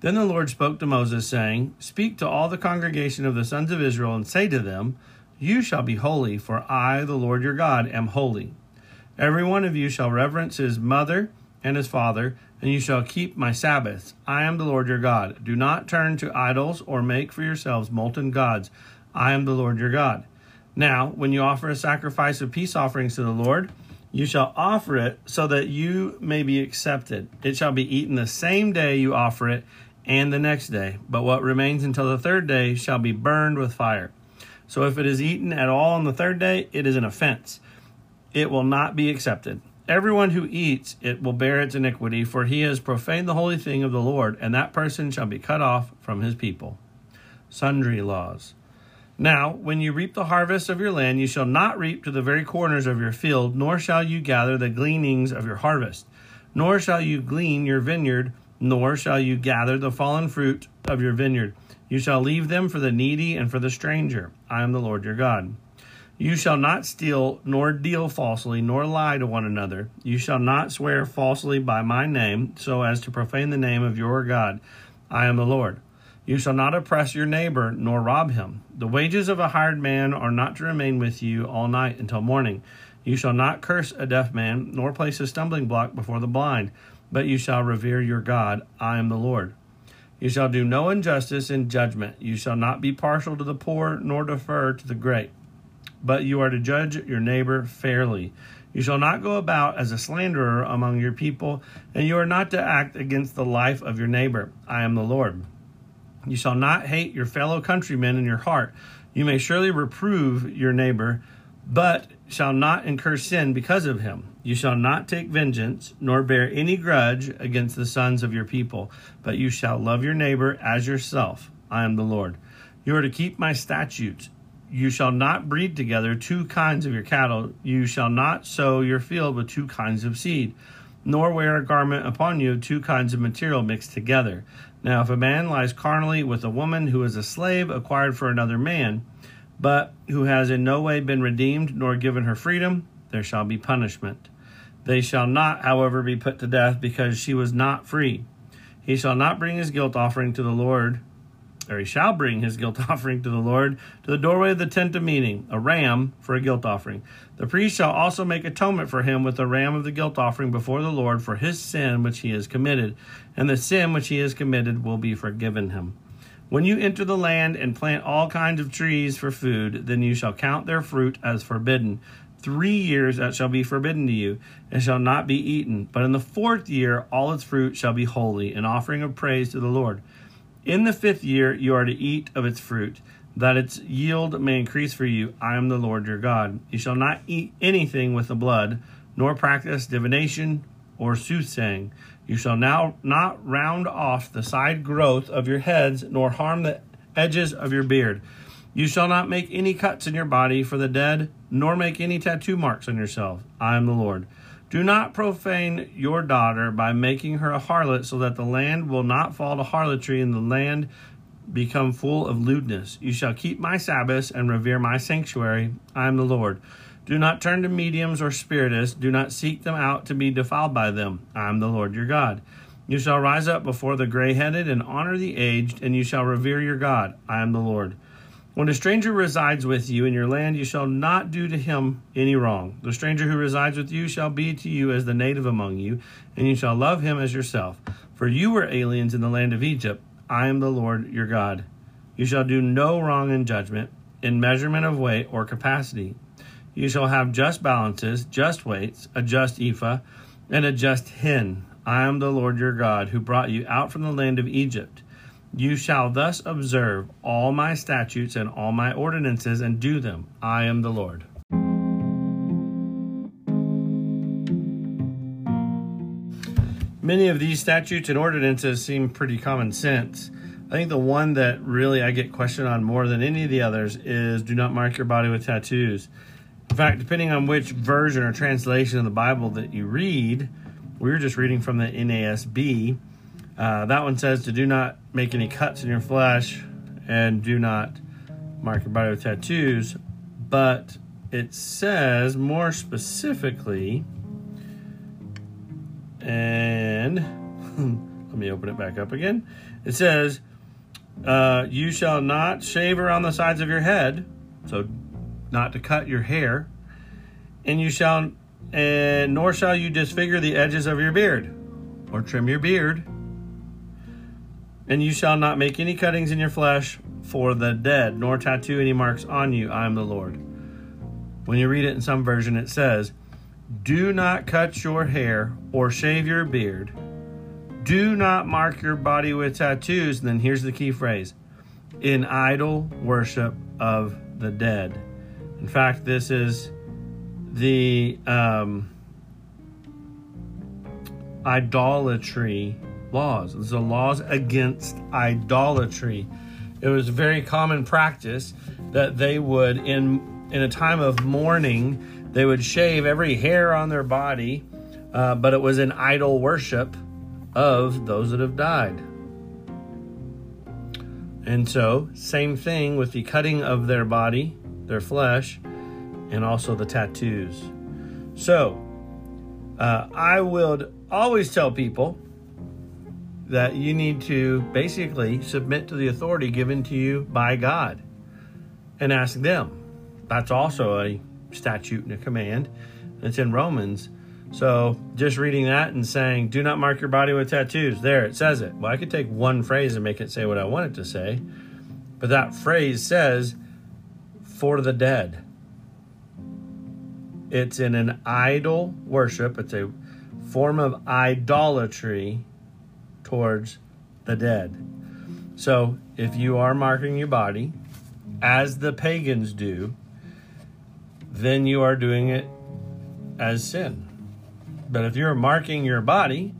Then the Lord spoke to Moses, saying, Speak to all the congregation of the sons of Israel, and say to them, You shall be holy, for I, the Lord your God, am holy. Every one of you shall reverence his mother and his father, and you shall keep my Sabbaths. I am the Lord your God. Do not turn to idols or make for yourselves molten gods. I am the Lord your God. Now, when you offer a sacrifice of peace offerings to the Lord, you shall offer it so that you may be accepted. It shall be eaten the same day you offer it and the next day, but what remains until the third day shall be burned with fire. So if it is eaten at all on the third day, it is an offense. It will not be accepted. Everyone who eats it will bear its iniquity, for he has profaned the holy thing of the Lord, and that person shall be cut off from his people. Sundry laws. Now, when you reap the harvest of your land, you shall not reap to the very corners of your field, nor shall you gather the gleanings of your harvest, nor shall you glean your vineyard nor shall you gather the fallen fruit of your vineyard. You shall leave them for the needy and for the stranger. I am the Lord your God. You shall not steal, nor deal falsely, nor lie to one another. You shall not swear falsely by my name, so as to profane the name of your God. I am the Lord. You shall not oppress your neighbor, nor rob him. The wages of a hired man are not to remain with you all night until morning. You shall not curse a deaf man, nor place a stumbling block before the blind but you shall revere your God. I am the Lord. You shall do no injustice in judgment. You shall not be partial to the poor, nor defer to the great. But you are to judge your neighbor fairly. You shall not go about as a slanderer among your people, and you are not to act against the life of your neighbor. I am the Lord. You shall not hate your fellow countrymen in your heart. You may surely reprove your neighbor, but shall not incur sin because of him. You shall not take vengeance, nor bear any grudge against the sons of your people, but you shall love your neighbor as yourself. I am the Lord. You are to keep my statutes. You shall not breed together two kinds of your cattle. You shall not sow your field with two kinds of seed, nor wear a garment upon you of two kinds of material mixed together. Now, if a man lies carnally with a woman who is a slave acquired for another man, but who has in no way been redeemed nor given her freedom, there shall be punishment. They shall not, however, be put to death because she was not free. He shall not bring his guilt offering to the Lord, or he shall bring his guilt offering to the Lord to the doorway of the tent of meeting, a ram for a guilt offering. The priest shall also make atonement for him with the ram of the guilt offering before the Lord for his sin which he has committed, and the sin which he has committed will be forgiven him. When you enter the land and plant all kinds of trees for food, then you shall count their fruit as forbidden. Three years that shall be forbidden to you, and shall not be eaten. But in the fourth year all its fruit shall be holy, an offering of praise to the Lord. In the fifth year you are to eat of its fruit, that its yield may increase for you. I am the Lord your God. You shall not eat anything with the blood, nor practice divination or soothsaying. You shall now not round off the side growth of your heads, nor harm the edges of your beard. You shall not make any cuts in your body for the dead, nor make any tattoo marks on yourself. I am the Lord. Do not profane your daughter by making her a harlot, so that the land will not fall to harlotry and the land become full of lewdness. You shall keep my Sabbaths and revere my sanctuary. I am the Lord. Do not turn to mediums or spiritists. Do not seek them out to be defiled by them. I am the Lord your God. You shall rise up before the gray headed and honor the aged, and you shall revere your God. I am the Lord. When a stranger resides with you in your land, you shall not do to him any wrong. The stranger who resides with you shall be to you as the native among you, and you shall love him as yourself. For you were aliens in the land of Egypt. I am the Lord your God. You shall do no wrong in judgment, in measurement of weight or capacity. You shall have just balances, just weights, a just ephah, and a just hin. I am the Lord your God, who brought you out from the land of Egypt. You shall thus observe all my statutes and all my ordinances and do them. I am the Lord. Many of these statutes and ordinances seem pretty common sense. I think the one that really I get questioned on more than any of the others is do not mark your body with tattoos. In fact, depending on which version or translation of the Bible that you read, we were just reading from the NASB uh, that one says to do not make any cuts in your flesh and do not mark your body with tattoos. But it says more specifically, and let me open it back up again. It says, uh, You shall not shave around the sides of your head, so not to cut your hair, and you shall, and nor shall you disfigure the edges of your beard, or trim your beard and you shall not make any cuttings in your flesh for the dead, nor tattoo any marks on you. I am the Lord. When you read it in some version, it says, Do not cut your hair or shave your beard. Do not mark your body with tattoos. And then here's the key phrase in idol worship of the dead. In fact, this is the um, idolatry laws. These are laws against idolatry. It was very common practice that they would, in in a time of mourning, they would shave every hair on their body, uh, but it was an idol worship of those that have died. And so, same thing with the cutting of their body, their flesh, and also the tattoos. So, uh, I would always tell people that you need to basically submit to the authority given to you by God and ask them. That's also a statute and a command. It's in Romans. So just reading that and saying, do not mark your body with tattoos. There, it says it. Well, I could take one phrase and make it say what I want it to say. But that phrase says, for the dead. It's in an idol worship, it's a form of idolatry towards the dead. So if you are marking your body, as the pagans do, then you are doing it as sin. But if you're marking your body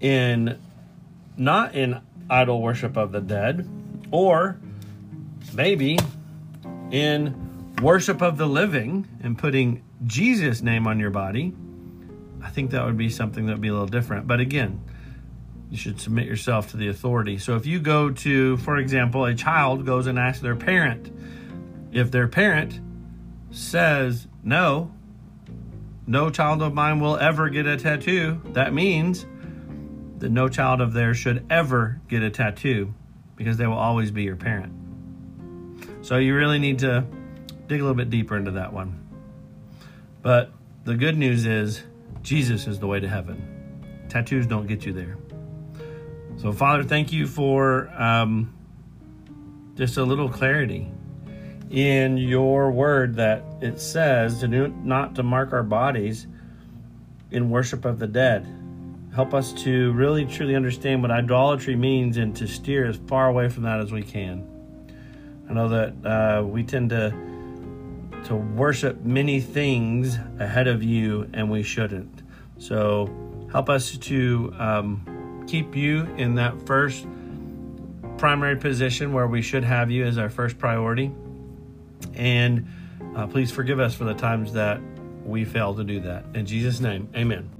in not in idol worship of the dead, or maybe in worship of the living and putting Jesus' name on your body, I think that would be something that would be a little different. But again, you should submit yourself to the authority. So if you go to, for example, a child goes and asks their parent, if their parent says, no, no child of mine will ever get a tattoo, that means that no child of theirs should ever get a tattoo because they will always be your parent. So you really need to dig a little bit deeper into that one. But the good news is Jesus is the way to heaven. Tattoos don't get you there. So, Father, thank you for um, just a little clarity in your word that it says to do, not to mark our bodies in worship of the dead. Help us to really truly understand what idolatry means and to steer as far away from that as we can. I know that uh, we tend to to worship many things ahead of you, and we shouldn't. So help us to um, keep you in that first primary position where we should have you as our first priority. And uh, please forgive us for the times that we fail to do that. In Jesus' name, amen.